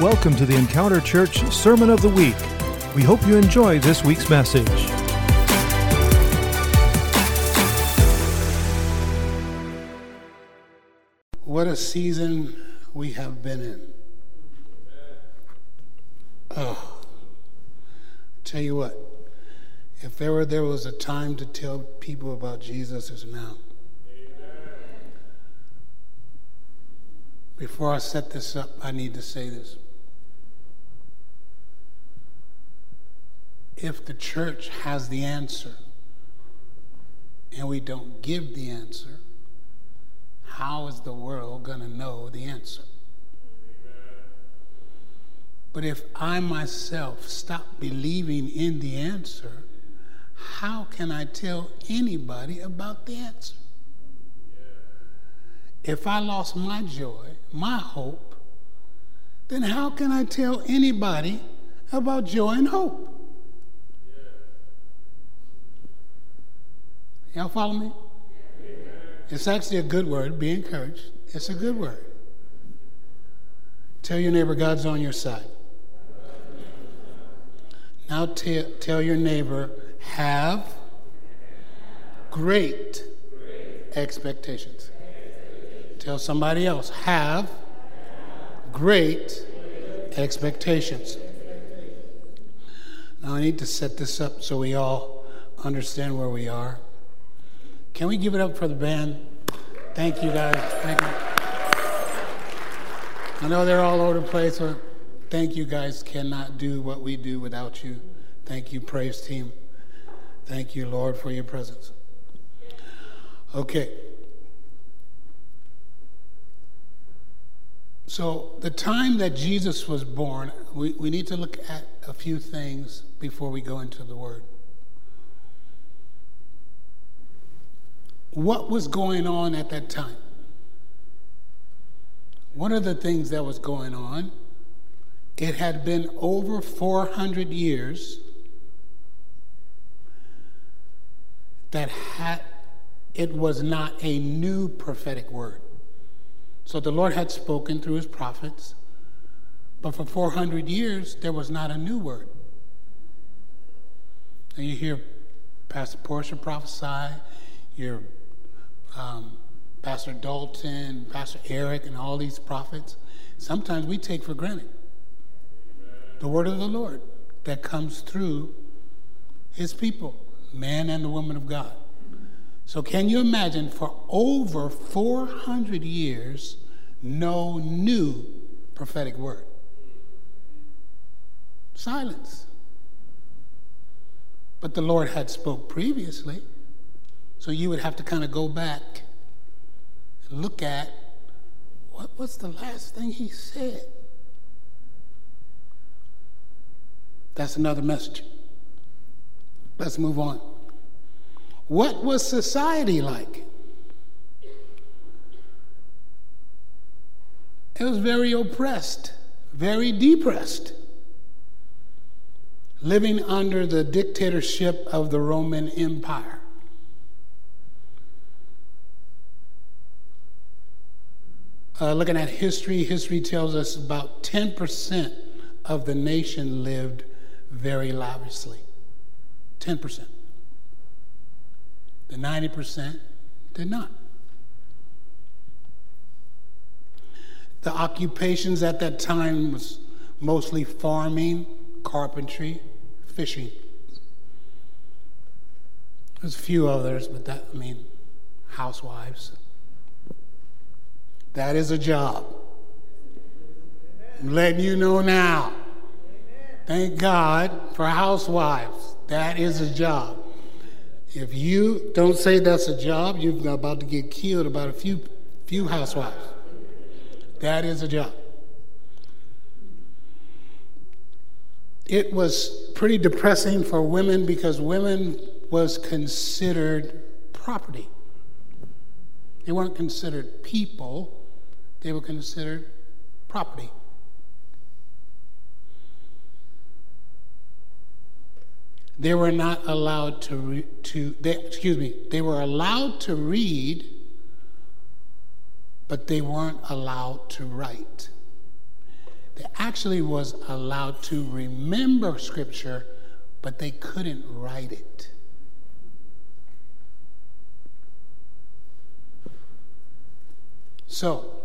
Welcome to the Encounter Church Sermon of the Week. We hope you enjoy this week's message. What a season we have been in. Oh, tell you what, if ever there was a time to tell people about Jesus, it's now. Before I set this up, I need to say this. If the church has the answer and we don't give the answer, how is the world going to know the answer? But if I myself stop believing in the answer, how can I tell anybody about the answer? If I lost my joy, my hope, then how can I tell anybody about joy and hope? Y'all follow me? It's actually a good word. Be encouraged. It's a good word. Tell your neighbor God's on your side. Now t- tell your neighbor, have great expectations. Tell somebody else, have great expectations. Now I need to set this up so we all understand where we are. Can we give it up for the band? Thank you, guys. Thank you. I know they're all over the place, but thank you, guys. Cannot do what we do without you. Thank you, praise team. Thank you, Lord, for your presence. Okay. So, the time that Jesus was born, we, we need to look at a few things before we go into the Word. What was going on at that time? One of the things that was going on, it had been over 400 years that had, it was not a new prophetic word. So the Lord had spoken through his prophets, but for 400 years, there was not a new word. And you hear Pastor Portia prophesy, you um, Pastor Dalton, Pastor Eric, and all these prophets, sometimes we take for granted the word of the Lord that comes through his people, man and the woman of God. So, can you imagine for over 400 years, no new prophetic word? Silence. But the Lord had spoke previously. So you would have to kind of go back and look at what was the last thing he said? That's another message. Let's move on. What was society like? It was very oppressed, very depressed, living under the dictatorship of the Roman Empire. Uh, looking at history, history tells us about 10% of the nation lived very lavishly. 10%. The 90% did not. The occupations at that time was mostly farming, carpentry, fishing. There's a few others, but that, I mean, housewives. That is a job. I'm letting you know now. Thank God for housewives. That is a job. If you don't say that's a job, you're about to get killed about a few few housewives. That is a job. It was pretty depressing for women because women was considered property. They weren't considered people, they were considered property. They were not allowed to, re- to they, excuse me, they were allowed to read, but they weren't allowed to write. they actually was allowed to remember scripture, but they couldn't write it. So,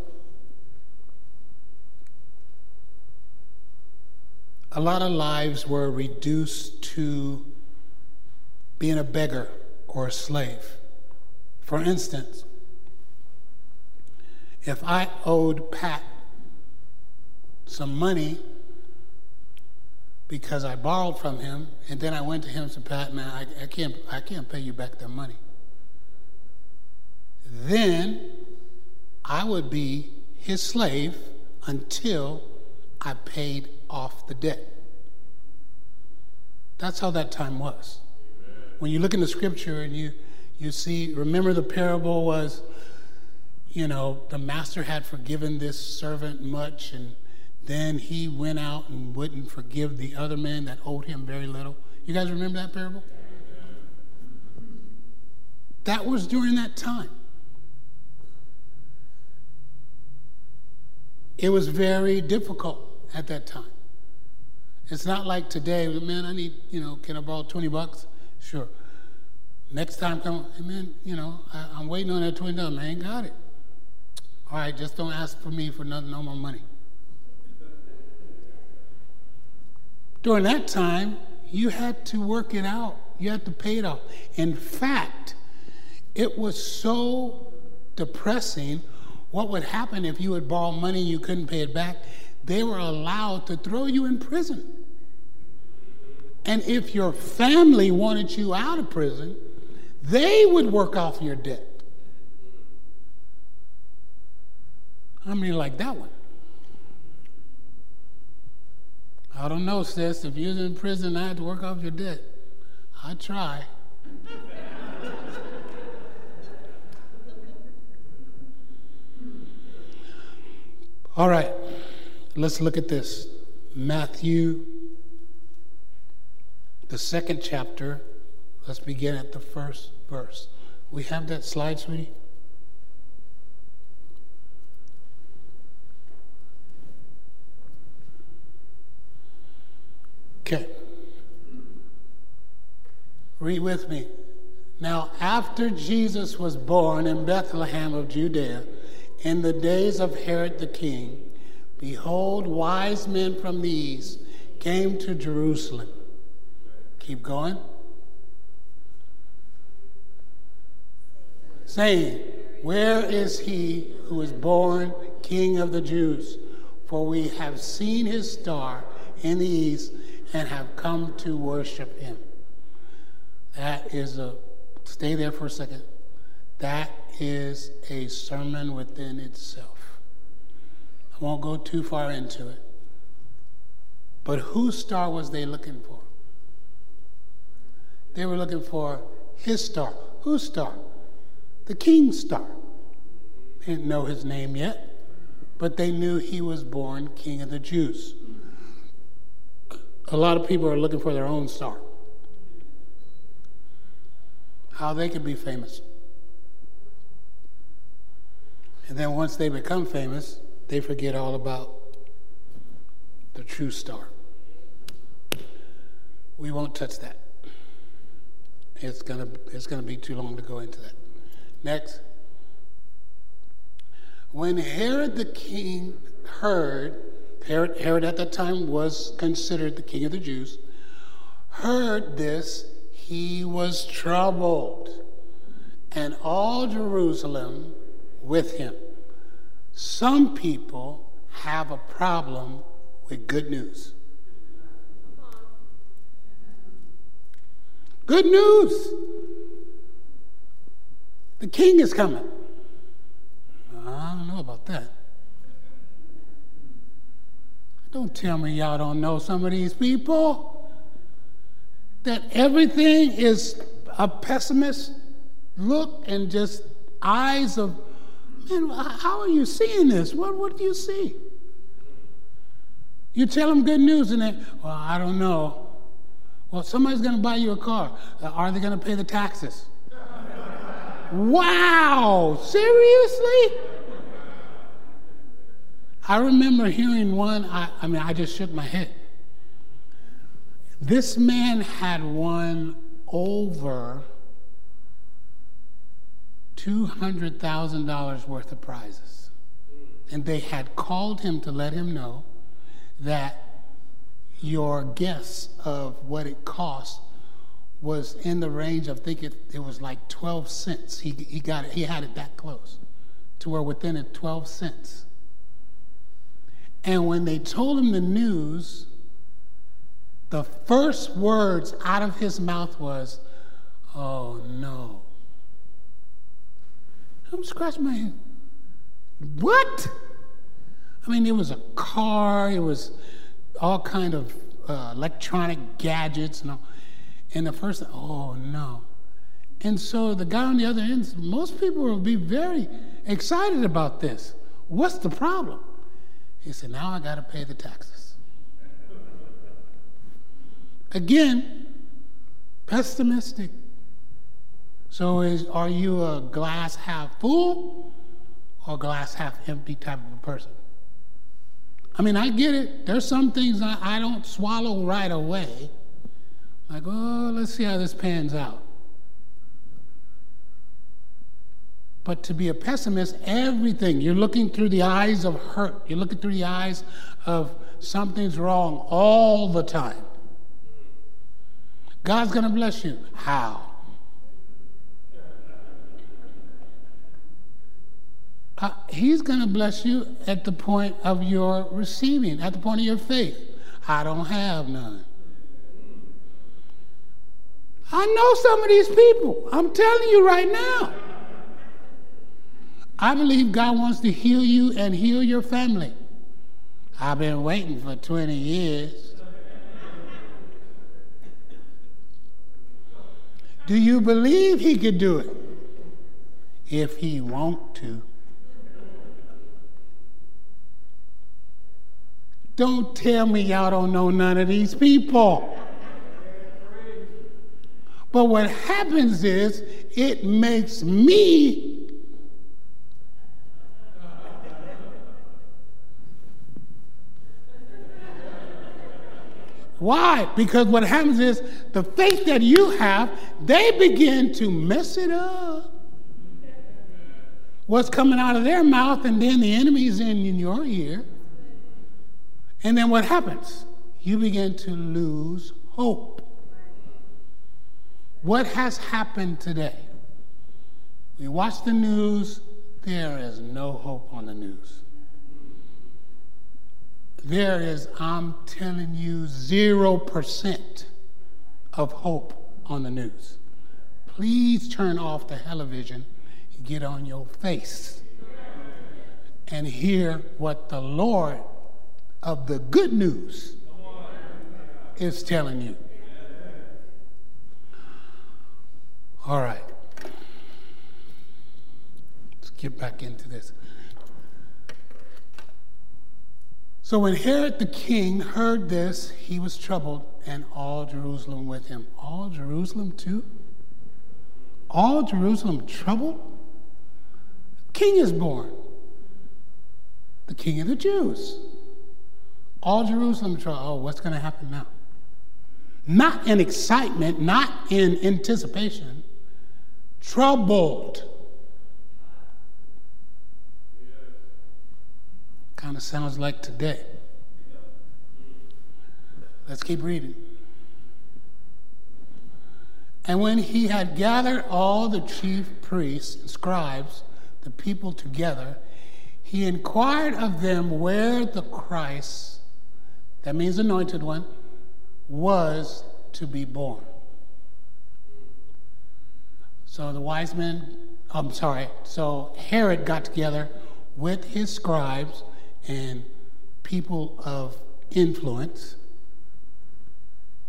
a lot of lives were reduced to being a beggar or a slave. For instance, if I owed Pat some money because I borrowed from him, and then I went to him and said, Pat, man, I, I, can't, I can't pay you back that money. Then I would be his slave until I paid off the debt. That's how that time was. When you look in the scripture and you, you see, remember the parable was, you know, the master had forgiven this servant much, and then he went out and wouldn't forgive the other man that owed him very little. You guys remember that parable? That was during that time. It was very difficult at that time. It's not like today, man, I need, you know, can I borrow 20 bucks? Sure. Next time, come, hey, man, you know, I, am waiting on that $20. I ain't got it. All right, just don't ask for me for nothing, no more money. During that time, you had to work it out. You had to pay it off. In fact, it was so depressing what would happen if you had borrowed money you couldn't pay it back? They were allowed to throw you in prison. And if your family wanted you out of prison, they would work off your debt. How many like that one? I don't know, sis. If you're in prison, I had to work off your debt. I try. All right, let's look at this. Matthew, the second chapter. Let's begin at the first verse. We have that slide, sweetie? Okay. Read with me. Now, after Jesus was born in Bethlehem of Judea, in the days of Herod the king, behold, wise men from the east came to Jerusalem. Keep going. Saying, Where is he who is born King of the Jews? For we have seen his star in the east and have come to worship him. That is a, stay there for a second. That is a sermon within itself. I won't go too far into it. But whose star was they looking for? They were looking for his star. Whose star? The king's star. They didn't know his name yet, but they knew he was born king of the Jews. A lot of people are looking for their own star. How they can be famous. And then once they become famous, they forget all about the true star. We won't touch that. It's gonna it's gonna be too long to go into that. Next. When Herod the king heard, Herod, Herod at that time was considered the king of the Jews, heard this, he was troubled. And all Jerusalem with him. Some people have a problem with good news. Good news. The king is coming. I don't know about that. Don't tell me y'all don't know some of these people. That everything is a pessimist look and just eyes of Man, how are you seeing this? What, what do you see? You tell them good news and they, well, I don't know. Well, somebody's going to buy you a car. Uh, are they going to pay the taxes? wow, seriously? I remember hearing one, I, I mean, I just shook my head. This man had won over $200,000 worth of prizes. And they had called him to let him know that your guess of what it cost was in the range of, I think it, it was like 12 cents. He, he got it, he had it that close to where within it 12 cents. And when they told him the news, the first words out of his mouth was, Oh no. I'm scratching my head. What? I mean, it was a car, it was all kind of uh, electronic gadgets and all. And the first, oh no. And so the guy on the other end, most people will be very excited about this. What's the problem? He said, now I got to pay the taxes. Again, pessimistic. So is are you a glass half full or glass half empty type of a person? I mean, I get it. There's some things I, I don't swallow right away. Like, oh, let's see how this pans out. But to be a pessimist, everything, you're looking through the eyes of hurt. You're looking through the eyes of something's wrong all the time. God's going to bless you. How? Uh, he's going to bless you at the point of your receiving, at the point of your faith. I don't have none. I know some of these people. I'm telling you right now. I believe God wants to heal you and heal your family. I've been waiting for 20 years. Do you believe he could do it? If he want to. Don't tell me y'all don't know none of these people. But what happens is it makes me Why? Because what happens is the faith that you have, they begin to mess it up. What's coming out of their mouth, and then the enemy's in, in your ear. And then what happens? You begin to lose hope. What has happened today? We watch the news, there is no hope on the news. There is, I'm telling you, 0% of hope on the news. Please turn off the television get on your face and hear what the Lord of the good news is telling you. All right. Let's get back into this. So when Herod the king heard this, he was troubled, and all Jerusalem with him. All Jerusalem too? All Jerusalem troubled? The King is born. The king of the Jews. All Jerusalem troubled. Oh, what's going to happen now? Not in excitement, not in anticipation. Troubled. Kind of sounds like today. Let's keep reading. And when he had gathered all the chief priests and scribes, the people together, he inquired of them where the Christ, that means anointed one, was to be born. So the wise men, I'm sorry, so Herod got together with his scribes and people of influence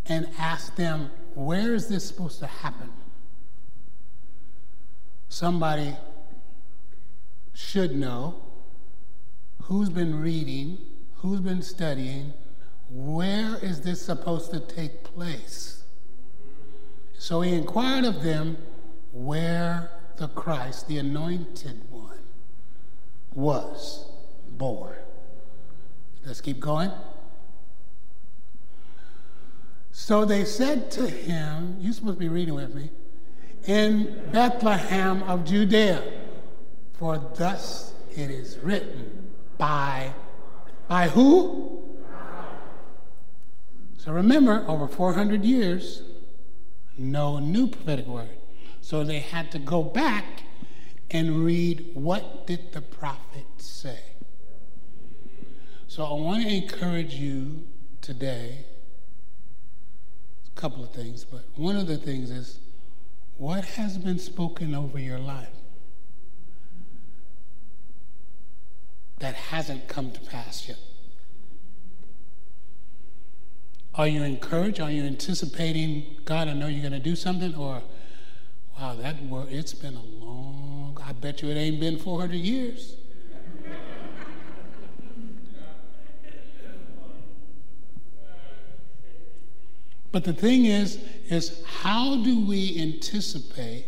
and asked them, where is this supposed to happen? Somebody should know who's been reading, who's been studying, where is this supposed to take place? So he inquired of them where the Christ, the anointed one, was born. Let's keep going. So they said to him, You're supposed to be reading with me, in Bethlehem of Judea, for thus it is written by by who? So remember, over 400 years, no new prophetic word. So they had to go back and read what did the prophet say. So I want to encourage you today a couple of things, but one of the things is what has been spoken over your life that hasn't come to pass yet? Are you encouraged? Are you anticipating, God, I know you're going to do something? Or, wow, that word, it's been a long, I bet you it ain't been 400 years. But the thing is, is how do we anticipate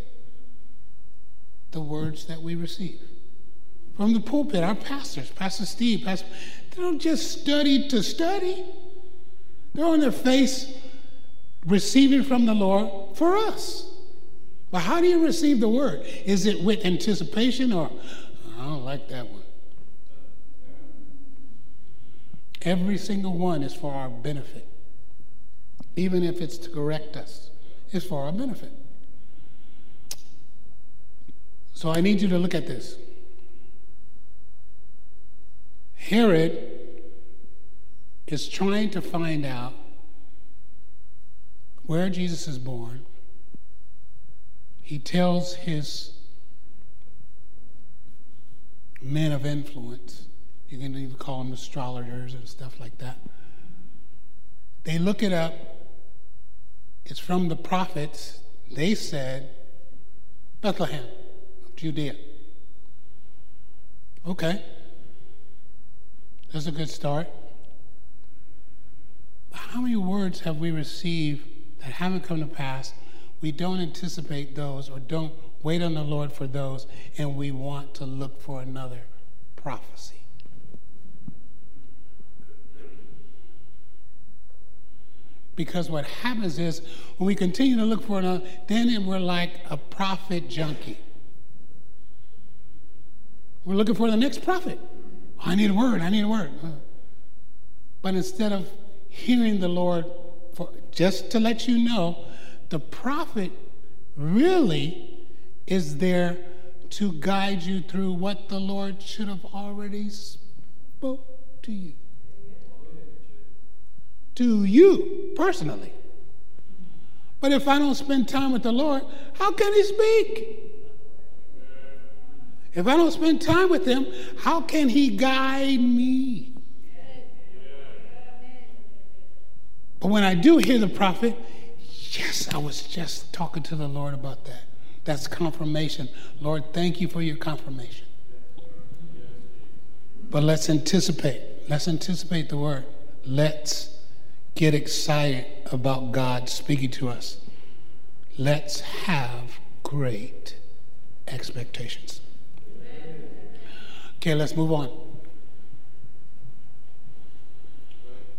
the words that we receive? From the pulpit, our pastors, Pastor Steve, Pastor, they don't just study to study. They're on their face receiving from the Lord for us. But how do you receive the word? Is it with anticipation or, I don't like that one? Every single one is for our benefit even if it's to correct us, is for our benefit. So I need you to look at this. Herod is trying to find out where Jesus is born. He tells his men of influence, you can even call them astrologers and stuff like that. They look it up it's from the prophets. They said, Bethlehem Judea. Okay. That's a good start. But how many words have we received that haven't come to pass? We don't anticipate those or don't wait on the Lord for those, and we want to look for another prophecy. Because what happens is when we continue to look for another, then we're like a prophet junkie. We're looking for the next prophet. I need a word, I need a word. But instead of hearing the Lord, for, just to let you know, the prophet really is there to guide you through what the Lord should have already spoke to you to you personally. But if I don't spend time with the Lord, how can He speak? If I don't spend time with Him, how can He guide me? But when I do hear the prophet, yes, I was just talking to the Lord about that. That's confirmation. Lord, thank you for your confirmation. But let's anticipate. Let's anticipate the word. Let's get excited about God speaking to us. Let's have great expectations. Okay, let's move on.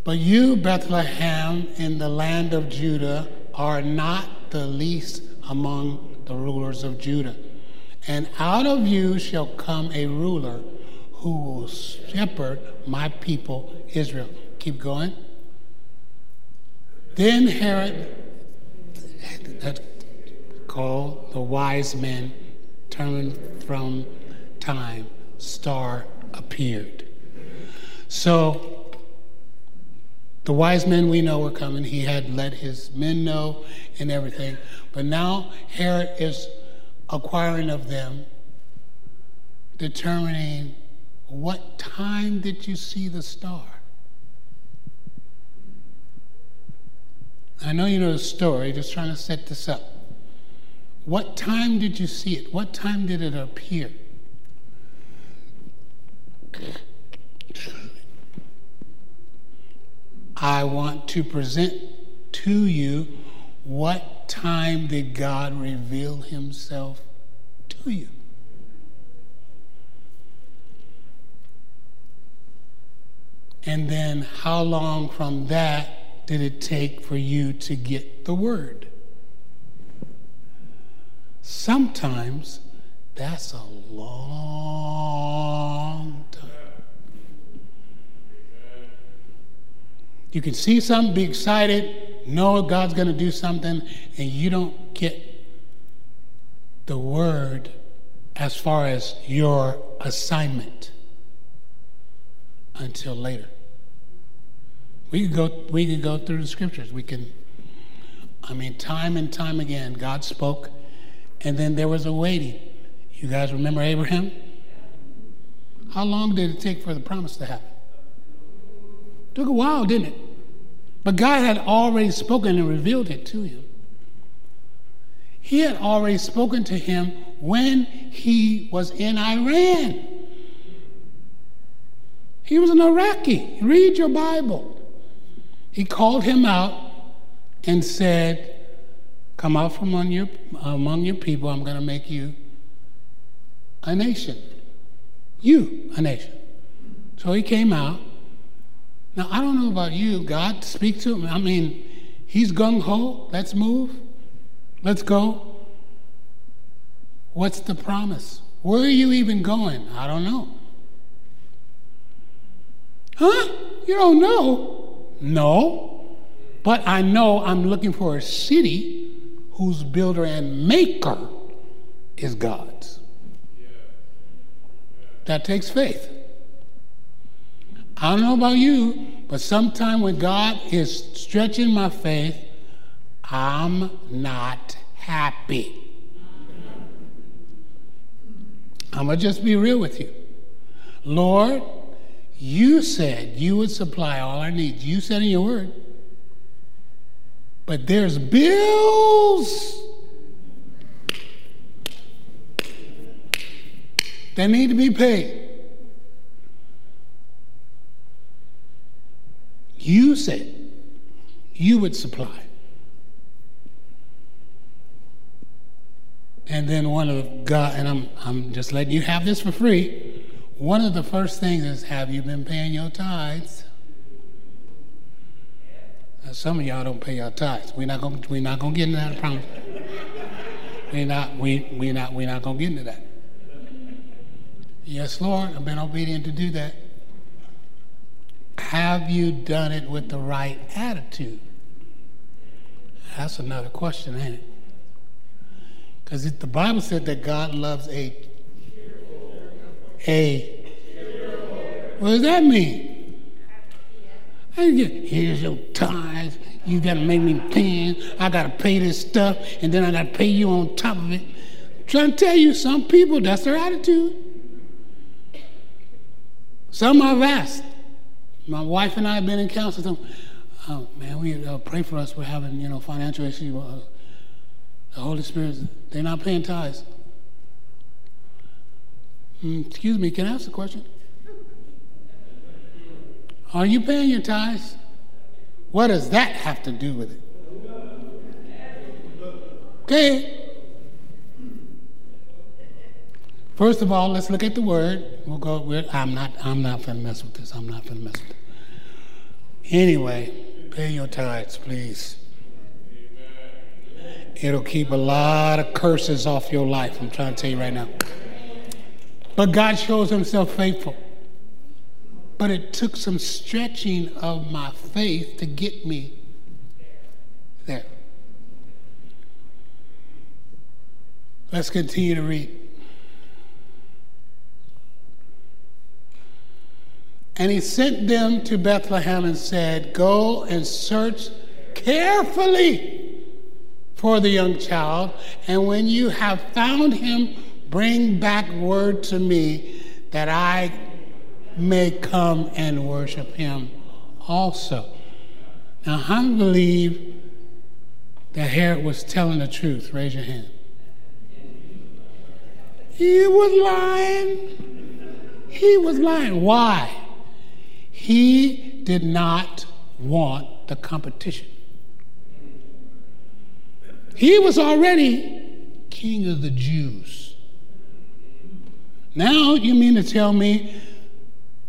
But you, Bethlehem, in the land of Judah, are not the least among the rulers of Judah. And out of you shall come a ruler who will shepherd my people Israel. Keep going. Then Herod, called the wise men, turned from time, star appeared. So the wise men we know were coming. He had let his men know and everything. But now Herod is acquiring of them, determining what time did you see the star? I know you know the story, just trying to set this up. What time did you see it? What time did it appear? I want to present to you what time did God reveal himself to you? And then how long from that did it take for you to get the word? Sometimes that's a long time. You can see something, be excited, know God's going to do something, and you don't get the word as far as your assignment until later. We could go we could go through the scriptures. We can I mean time and time again God spoke and then there was a waiting. You guys remember Abraham? How long did it take for the promise to happen? Took a while, didn't it? But God had already spoken and revealed it to him. He had already spoken to him when he was in Iran. He was an Iraqi. Read your Bible. He called him out and said, Come out from among your, among your people. I'm going to make you a nation. You, a nation. So he came out. Now, I don't know about you. God speak to him. I mean, he's gung ho. Let's move. Let's go. What's the promise? Where are you even going? I don't know. Huh? You don't know? No. But I know I'm looking for a city whose builder and maker is God's. That takes faith. I don't know about you, but sometimes when God is stretching my faith, I'm not happy. I'm going to just be real with you. Lord, you said you would supply all our needs. You said in your word. But there's bills that need to be paid. You said you would supply. And then one of God, and I'm, I'm just letting you have this for free. One of the first things is, have you been paying your tithes? Now, some of y'all don't pay your tithes. We're not gonna, we're not gonna get into that, I promise. We're not, we, we're not, we're not gonna get into that. Yes, Lord, I've been obedient to do that. Have you done it with the right attitude? That's another question, ain't it? Because the Bible said that God loves a a. What does that mean? I get Here's your tithes. You got to make me pay. I got to pay this stuff, and then I got to pay you on top of it. I'm trying to tell you, some people, that's their attitude. Some I've asked. My wife and I have been in counseling. Oh, man, we uh, pray for us. We're having, you know, financial issues. Uh, the Holy Spirit, they're not paying tithes. Mm, excuse me, can I ask a question? Are you paying your tithes? What does that have to do with it? Okay. First of all, let's look at the word. We'll go. I'm not. I'm not gonna mess with this. I'm not gonna mess with it. Anyway, pay your tithes, please. It'll keep a lot of curses off your life. I'm trying to tell you right now. But God shows Himself faithful. But it took some stretching of my faith to get me there. Let's continue to read. And he sent them to Bethlehem and said, Go and search carefully for the young child, and when you have found him, bring back word to me that I may come and worship him also. Now, how many believe that Herod was telling the truth? Raise your hand. He was lying. He was lying. Why? He did not want the competition. He was already king of the Jews. Now you mean to tell me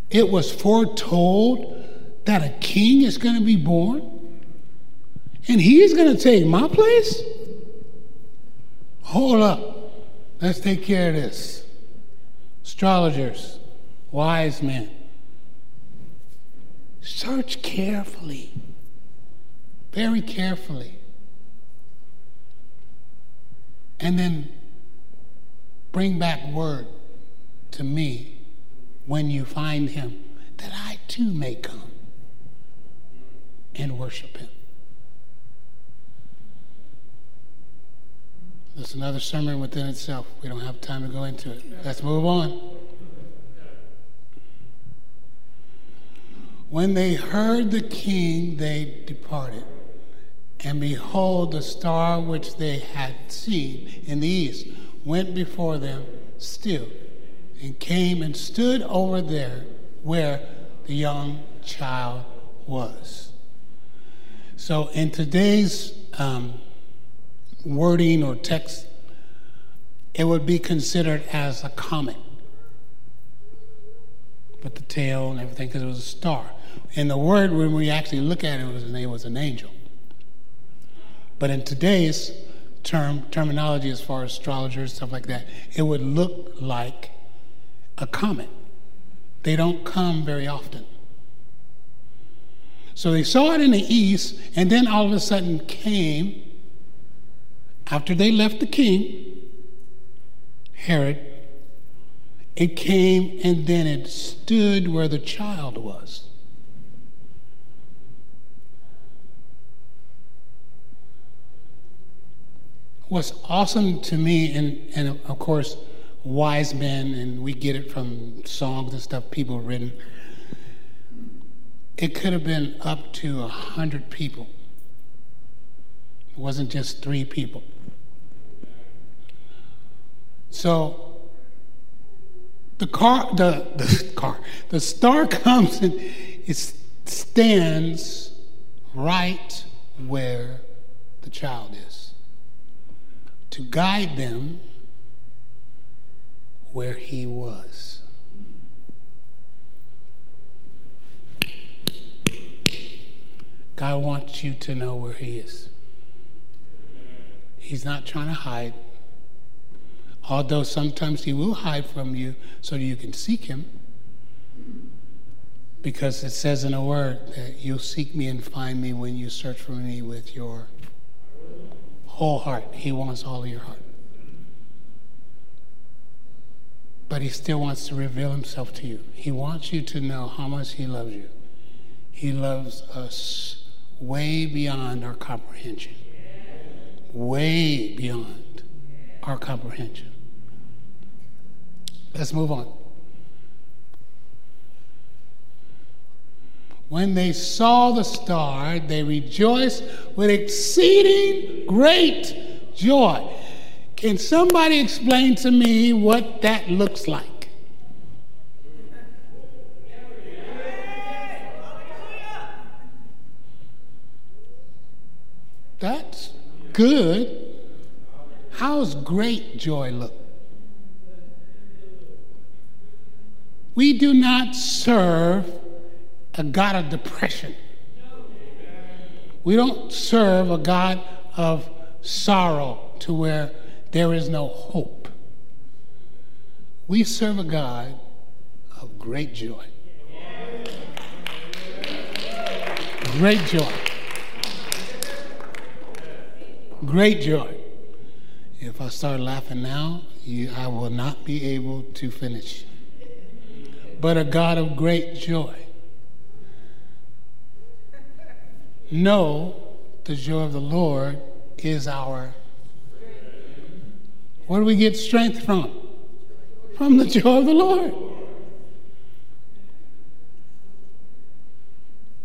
it was foretold that a king is going to be born? And he's going to take my place? Hold up. Let's take care of this. Astrologers, wise men, search carefully, very carefully. And then bring back word to me when you find him that I too may come and worship him. That's another sermon within itself. We don't have time to go into it. Let's move on. When they heard the king, they departed. And behold, the star which they had seen in the east went before them still and came and stood over there where the young child was. So, in today's um, wording or text, it would be considered as a comet with the tail and everything because it was a star. And the word, when we actually look at it, was, it was an angel. But in today's term terminology, as far as astrologers stuff like that, it would look like a comet. They don't come very often. So they saw it in the east, and then all of a sudden came after they left the king, Herod, it came and then it stood where the child was. What's awesome to me, and, and of course, wise men, and we get it from songs and stuff people have written, it could have been up to a hundred people. It wasn't just three people. So the car, the, the car, the star comes and it stands right where the child is to guide them where he was. God wants you to know where he is. He's not trying to hide. Although sometimes he will hide from you so that you can seek him. Because it says in a word that you'll seek me and find me when you search for me with your whole heart. He wants all of your heart. But he still wants to reveal himself to you. He wants you to know how much he loves you. He loves us way beyond our comprehension. Way beyond our comprehension. Let's move on. When they saw the star, they rejoiced with exceeding great joy. Can somebody explain to me what that looks like? That's good. How's great joy look? We do not serve a God of depression. We don't serve a God of sorrow to where there is no hope. We serve a God of great joy. Great joy. Great joy. If I start laughing now, you, I will not be able to finish but a God of great joy. Know the joy of the Lord is our. Where do we get strength from? From the joy of the Lord.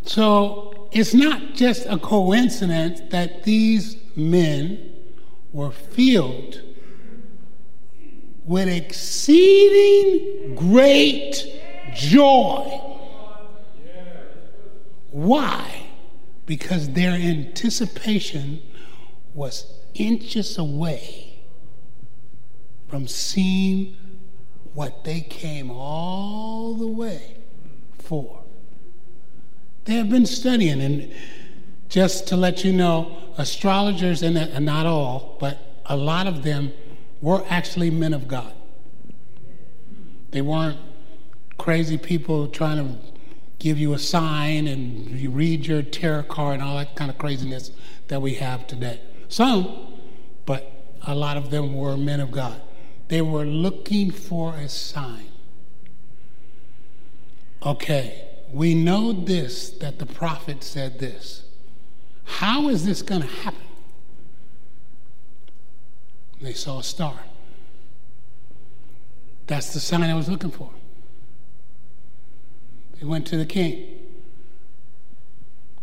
So it's not just a coincidence that these men were filled with exceeding great joy. Why? Because their anticipation was inches away from seeing what they came all the way for They have been studying, and just to let you know, astrologers, and uh, not all, but a lot of them were actually men of God. They weren't crazy people trying to give you a sign and you read your tarot card and all that kind of craziness that we have today. Some, but a lot of them were men of God. They were looking for a sign. Okay, we know this that the prophet said this. How is this going to happen? They saw a star. That's the sign I was looking for. They went to the king.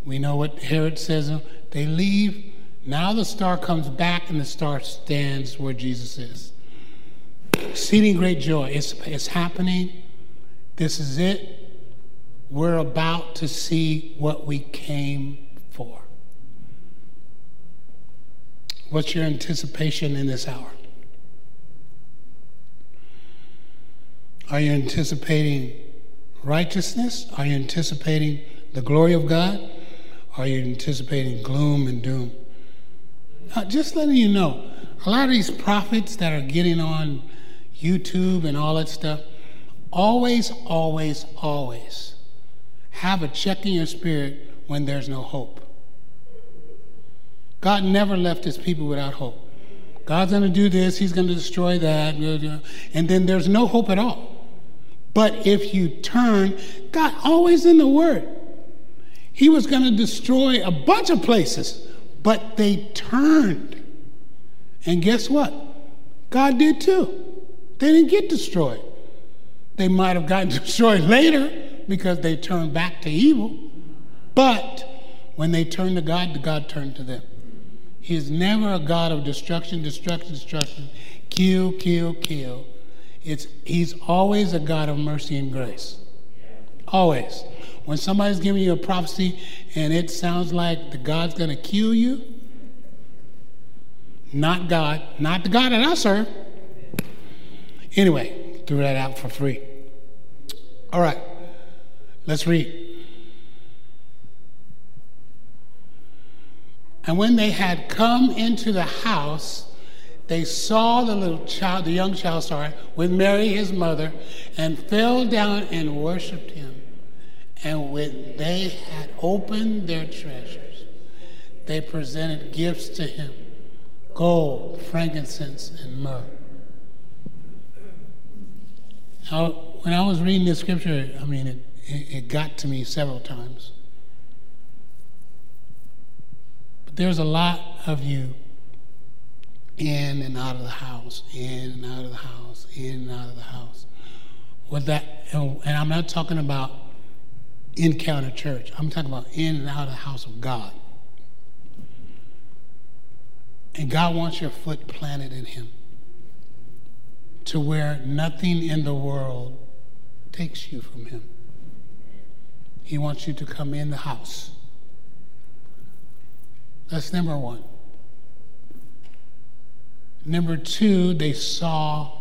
We know what Herod says. They leave. Now the star comes back and the star stands where Jesus is. Exceeding great joy. It's, it's happening. This is it. We're about to see what we came for. What's your anticipation in this hour? Are you anticipating righteousness? Are you anticipating the glory of God? Are you anticipating gloom and doom? Just letting you know, a lot of these prophets that are getting on YouTube and all that stuff, always, always, always have a check in your spirit when there's no hope. God never left his people without hope. God's going to do this, he's going to destroy that, and then there's no hope at all. But if you turn, God always in the Word. He was going to destroy a bunch of places, but they turned. And guess what? God did too. They didn't get destroyed. They might have gotten destroyed later because they turned back to evil. But when they turned to God, God turned to them. He is never a God of destruction, destruction, destruction, kill, kill, kill. It's, he's always a God of mercy and grace. Always. When somebody's giving you a prophecy and it sounds like the God's going to kill you, not God, not the God that I serve. Anyway, threw that out for free. All right, let's read. And when they had come into the house, they saw the little child, the young child, sorry, with Mary, his mother, and fell down and worshiped him. And when they had opened their treasures, they presented gifts to him gold, frankincense, and myrrh. Now, when I was reading this scripture, I mean, it, it, it got to me several times. But there's a lot of you in and out of the house, in and out of the house, in and out of the house. With that, and I'm not talking about encounter church. I'm talking about in and out of the house of God. And God wants your foot planted in Him to where nothing in the world takes you from Him. He wants you to come in the house. That's number one. Number two, they saw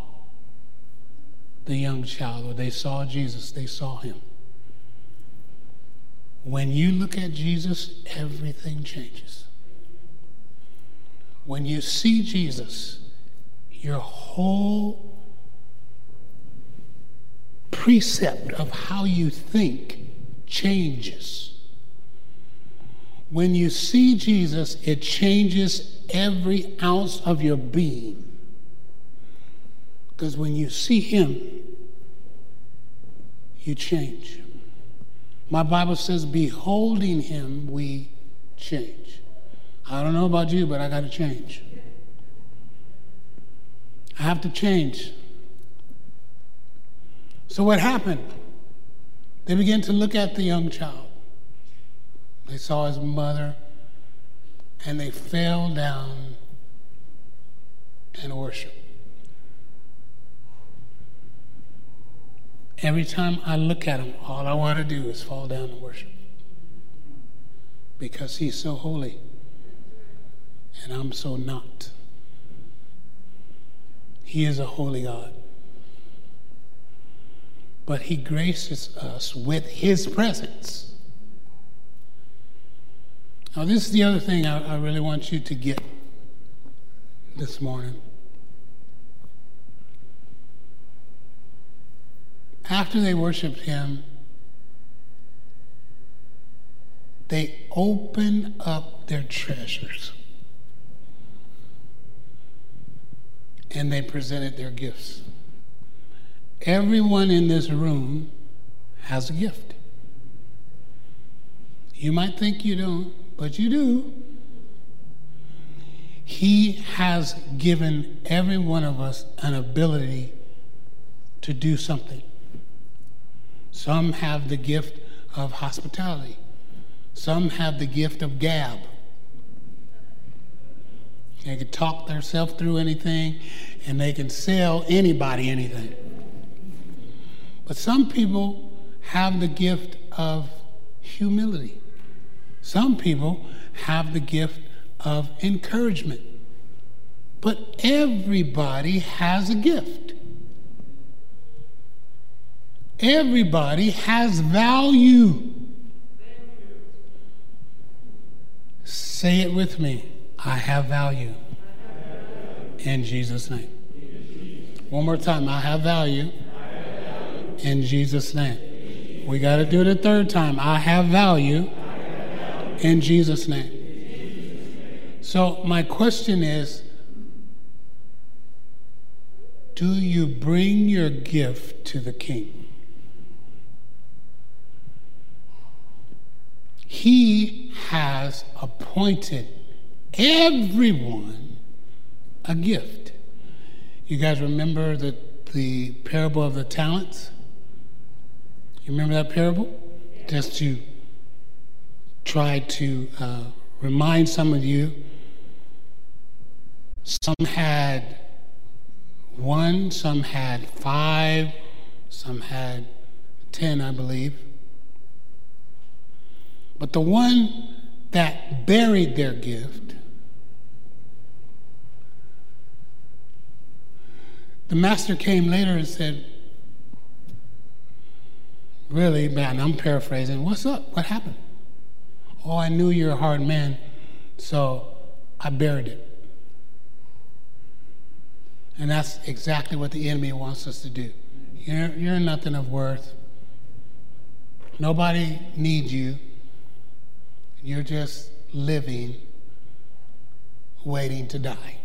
the young child, or they saw Jesus, they saw him. When you look at Jesus, everything changes. When you see Jesus, your whole precept of how you think changes. When you see Jesus, it changes every ounce of your being. Because when you see Him, you change. My Bible says, beholding Him, we change. I don't know about you, but I got to change. I have to change. So, what happened? They began to look at the young child. They saw his mother and they fell down and worshiped. Every time I look at him, all I want to do is fall down and worship. Because he's so holy and I'm so not. He is a holy God. But he graces us with his presence Now, this is the other thing I, I really want you to get this morning. After they worshiped him, they opened up their treasures and they presented their gifts. Everyone in this room has a gift. You might think you don't, but you do. He has given every one of us an ability to do something. Some have the gift of hospitality. Some have the gift of gab. They can talk themselves through anything and they can sell anybody anything. But some people have the gift of humility. Some people have the gift of encouragement. But everybody has a gift. Everybody has value. Say it with me. I have value. In Jesus' name. One more time. I have value. In Jesus' name. We got to do it a third time. I have value. In Jesus' name. So, my question is Do you bring your gift to the king? He has appointed everyone a gift. You guys remember the, the parable of the talents? You remember that parable? Just to try to uh, remind some of you. Some had one, some had five, some had ten, I believe. But the one that buried their gift, the master came later and said, Really, man, I'm paraphrasing. What's up? What happened? Oh, I knew you're a hard man, so I buried it. And that's exactly what the enemy wants us to do. You're, you're nothing of worth. Nobody needs you. You're just living, waiting to die.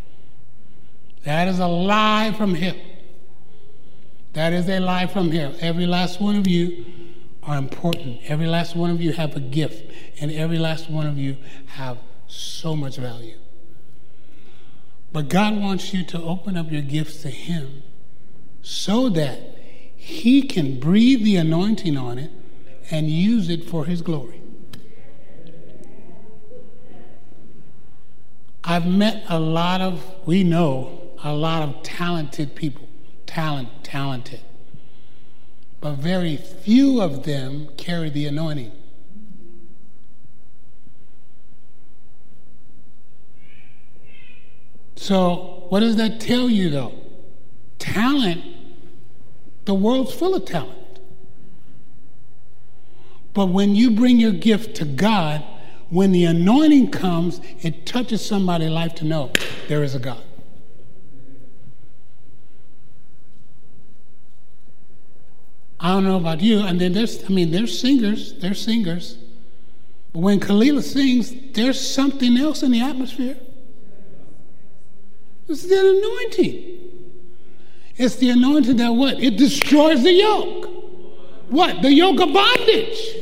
That is a lie from him. That is a lie from him. Every last one of you are important. Every last one of you have a gift, and every last one of you have so much value. But God wants you to open up your gifts to Him so that He can breathe the anointing on it and use it for His glory. I've met a lot of, we know, a lot of talented people. Talent, talented. But very few of them carry the anointing. So, what does that tell you though? Talent, the world's full of talent. But when you bring your gift to God, when the anointing comes, it touches somebody's life to know there is a God. I don't know about you, and then there's, I mean, there's singers, there's singers. But when Kalila sings, there's something else in the atmosphere. It's the anointing. It's the anointing that what? It destroys the yoke. What? The yoke of bondage.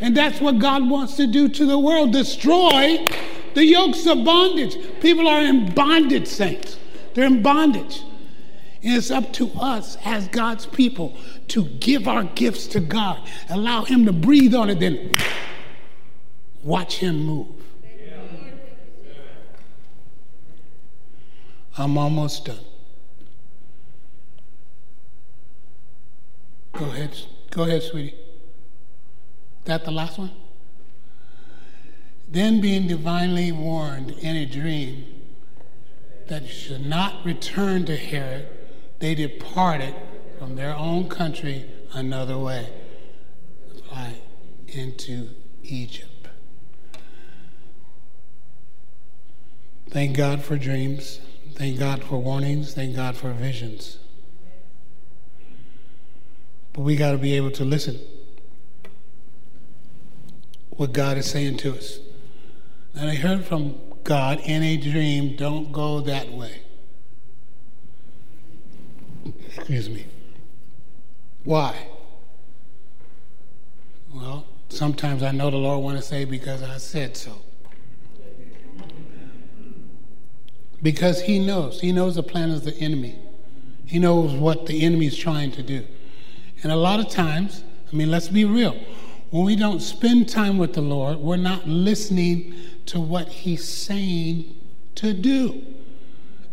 And that's what God wants to do to the world destroy the yokes of bondage. People are in bondage, saints. They're in bondage. And it's up to us as God's people to give our gifts to God, allow Him to breathe on it, then watch Him move. I'm almost done. Go ahead. Go ahead, sweetie that the last one? Then being divinely warned in a dream that you should not return to Herod, they departed from their own country another way, like into Egypt. Thank God for dreams. Thank God for warnings. Thank God for visions. But we got to be able to listen what God is saying to us. And I heard from God in a dream, don't go that way. Excuse me. Why? Well, sometimes I know the Lord want to say because I said so. Because he knows. He knows the plan of the enemy. He knows what the enemy is trying to do. And a lot of times, I mean, let's be real. When we don't spend time with the Lord, we're not listening to what He's saying to do.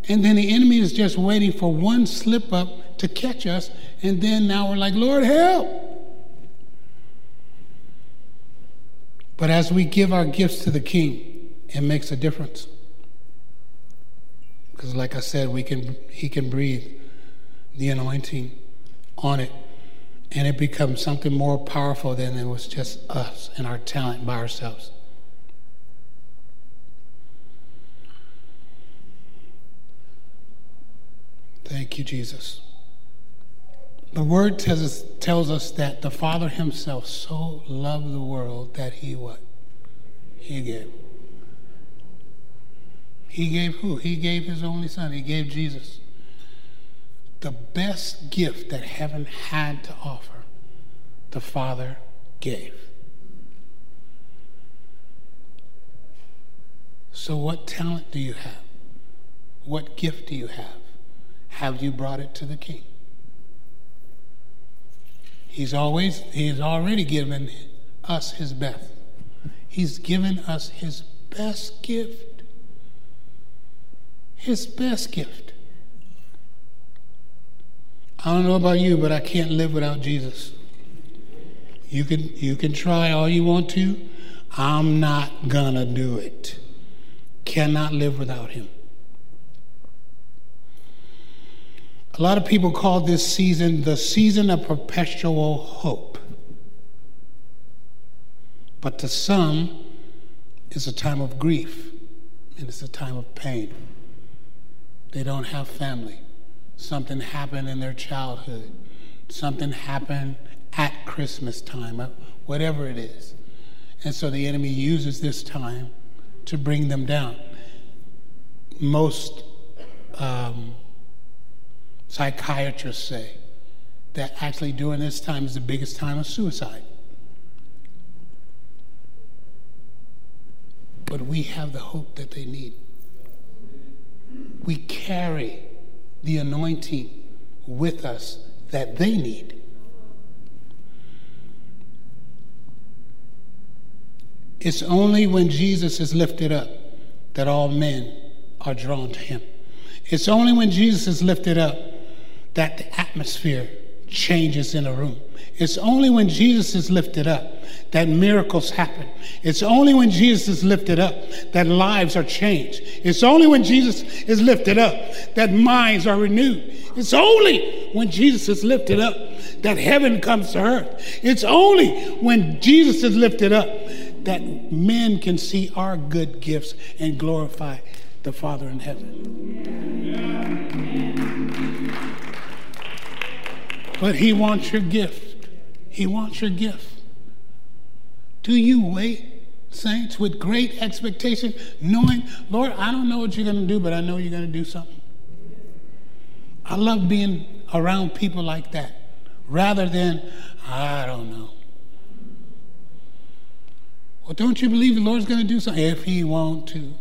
And then the enemy is just waiting for one slip up to catch us, and then now we're like, Lord, help. But as we give our gifts to the King, it makes a difference. Because, like I said, we can, He can breathe the anointing on it and it becomes something more powerful than it was just us and our talent by ourselves. Thank you, Jesus. The word tells us, tells us that the Father himself so loved the world that he what? He gave. He gave who? He gave his only son. He gave Jesus the best gift that heaven had to offer, the Father gave. So, what talent do you have? What gift do you have? Have you brought it to the King? He's always, he's already given us his best. He's given us his best gift. His best gift. I don't know about you, but I can't live without Jesus. You can, you can try all you want to. I'm not gonna do it. Cannot live without him. A lot of people call this season the season of perpetual hope. But to some, it's a time of grief and it's a time of pain. They don't have family. Something happened in their childhood. Something happened at Christmas time, uh, whatever it is. And so the enemy uses this time to bring them down. Most um, psychiatrists say that actually during this time is the biggest time of suicide. But we have the hope that they need. We carry the anointing with us that they need. It's only when Jesus is lifted up that all men are drawn to him. It's only when Jesus is lifted up that the atmosphere changes in a room. It's only when Jesus is lifted up that miracles happen. It's only when Jesus is lifted up that lives are changed. It's only when Jesus is lifted up that minds are renewed. It's only when Jesus is lifted up that heaven comes to earth. It's only when Jesus is lifted up that men can see our good gifts and glorify the Father in heaven. But He wants your gift. He wants your gift. Do you wait, saints, with great expectation, knowing, Lord, I don't know what you're going to do, but I know you're going to do something? I love being around people like that rather than, I don't know. Well, don't you believe the Lord's going to do something? If He won't to.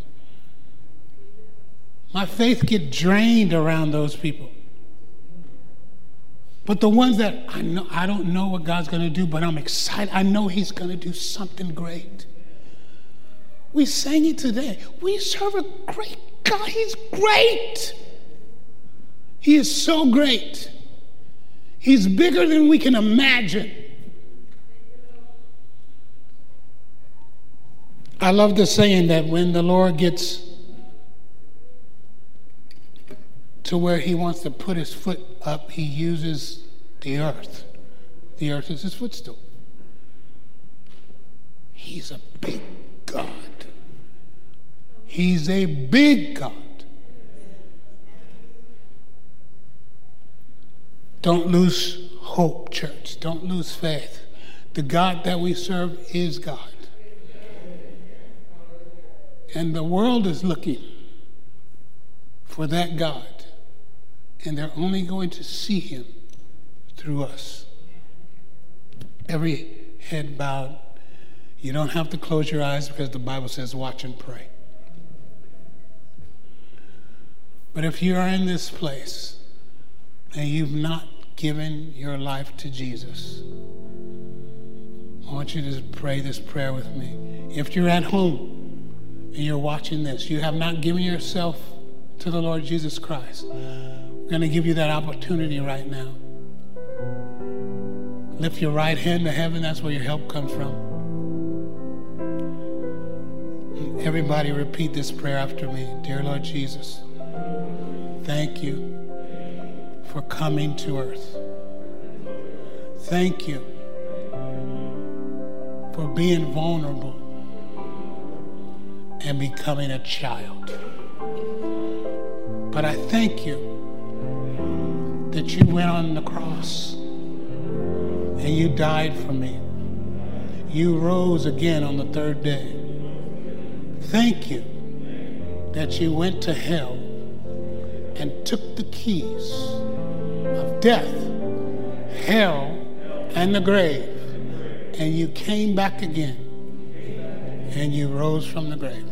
My faith get drained around those people. But the ones that I know, I don't know what God's going to do, but I'm excited. I know He's going to do something great. We sang it today. We serve a great God. He's great. He is so great. He's bigger than we can imagine. I love the saying that when the Lord gets to where he wants to put his foot up, he uses the earth. The earth is his footstool. He's a big God. He's a big God. Don't lose hope, church. Don't lose faith. The God that we serve is God. And the world is looking for that God. And they're only going to see him through us. Every head bowed. You don't have to close your eyes because the Bible says watch and pray. But if you are in this place and you've not given your life to Jesus, I want you to pray this prayer with me. If you're at home and you're watching this, you have not given yourself to the Lord Jesus Christ, we're going to give you that opportunity right now. Lift your right hand to heaven, that's where your help comes from. Everybody repeat this prayer after me. Dear Lord Jesus, thank you for coming to earth. Thank you for being vulnerable and becoming a child. But I thank you that you went on the cross and you died for me. You rose again on the third day. Thank you that you went to hell and took the keys of death, hell, and the grave, and you came back again and you rose from the grave.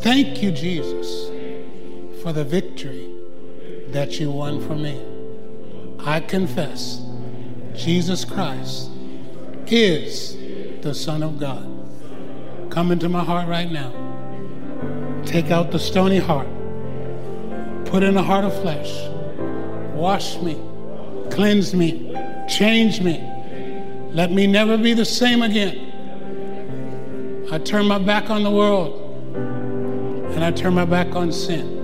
Thank you, Jesus, for the victory that you won for me. I confess Jesus Christ is the Son of God. Come into my heart right now. Take out the stony heart. Put in a heart of flesh. Wash me. Cleanse me. Change me. Let me never be the same again. I turn my back on the world and I turn my back on sin.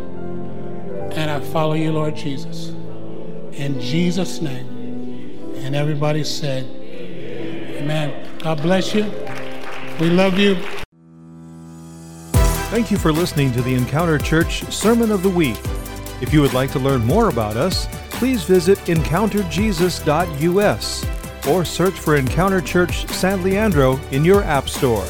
I follow you, Lord Jesus. In Jesus' name. And everybody said, Amen. God bless you. We love you. Thank you for listening to the Encounter Church Sermon of the Week. If you would like to learn more about us, please visit encounterjesus.us or search for Encounter Church San Leandro in your App Store.